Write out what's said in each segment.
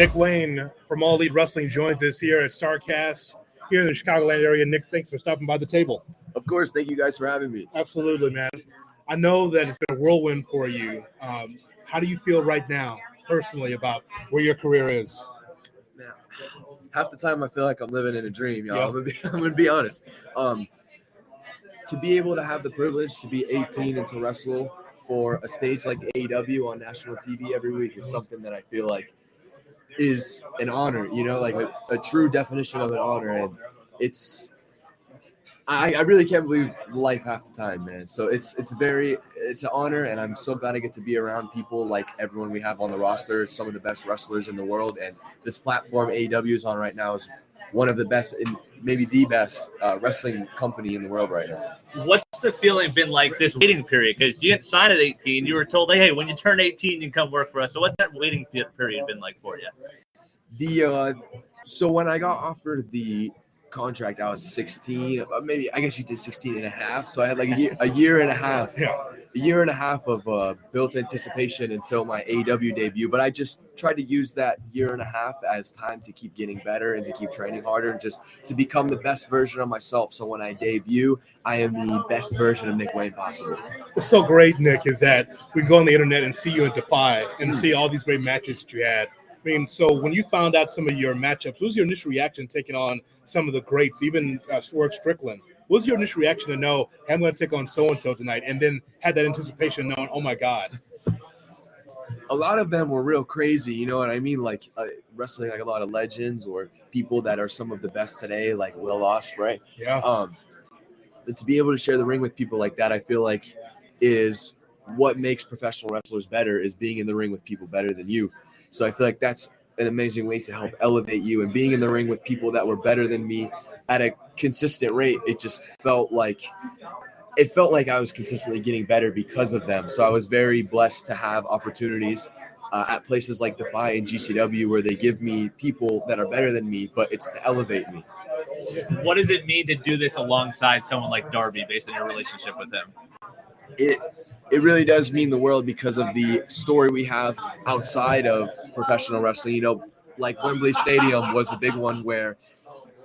Nick Wayne from All Elite Wrestling joins us here at Starrcast here in the Chicagoland area. Nick, thanks for stopping by the table. Of course, thank you guys for having me. Absolutely, man. I know that it's been a whirlwind for you. Um, how do you feel right now, personally, about where your career is? Man, half the time I feel like I'm living in a dream, y'all. Yeah. I'm, gonna be, I'm gonna be honest. Um, to be able to have the privilege to be 18 and to wrestle for a stage like AEW on national TV every week is something that I feel like is an honor. You know, like a, a true definition of an honor, and it's. I, I really can't believe life half the time, man. So it's it's very it's an honor, and I'm so glad I get to be around people like everyone we have on the roster, some of the best wrestlers in the world, and this platform AEW is on right now is one of the best, in maybe the best uh, wrestling company in the world right now. What's the feeling been like this waiting period? Because you didn't sign at 18. You were told, hey, when you turn 18, you can come work for us. So what's that waiting period been like for you? The uh, so when I got offered the contract, I was 16, uh, maybe I guess you did 16 and a half. So I had like a year, a year and a half Yeah. a year and a half of uh, built anticipation until my AEW debut, but I just tried to use that year and a half as time to keep getting better and to keep training harder and just to become the best version of myself. So when I debut, I am the best version of Nick Wayne possible. What's so great, Nick, is that we go on the internet and see you in Defy and see all these great matches that you had. I mean, so when you found out some of your matchups, what was your initial reaction taking on some of the greats, even uh, Swerve Strickland? What was your initial reaction to know hey, I'm going to take on so and so tonight, and then had that anticipation, knowing, oh my God, A lot of them were real crazy, you know what I mean? Like uh, wrestling like a lot of legends or people that are some of the best today, like Will Ospreay. yeah, um, but to be able to share the ring with people like that, I feel like is what makes professional wrestlers better is being in the ring with people better than you. So I feel like that's an amazing way to help elevate you and being in the ring with people that were better than me at a consistent rate. It just felt like it felt like I was consistently getting better because of them. So I was very blessed to have opportunities uh, at places like Defy and GCW where they give me people that are better than me, but it's to elevate me. What does it mean to do this alongside someone like Darby based on your relationship with him? It it really does mean the world because of the story we have outside of professional wrestling. You know, like Wembley Stadium was a big one where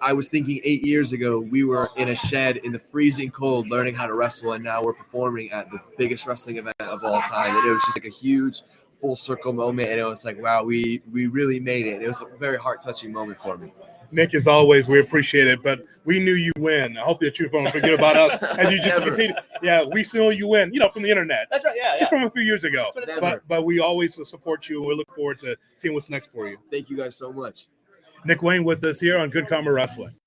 I was thinking eight years ago we were in a shed in the freezing cold learning how to wrestle, and now we're performing at the biggest wrestling event of all time. And it was just like a huge full circle moment, and it was like, wow, we we really made it. It was a very heart touching moment for me. Nick, as always, we appreciate it, but we knew you win. I hope that you don't forget about us as you just Never. continue. Yeah, we know you win, you know, from the internet. That's right. Yeah, Just from a few years ago, Never. but but we always support you. and We look forward to seeing what's next for you. Thank you guys so much. Nick Wayne with us here on Good Karma Wrestling.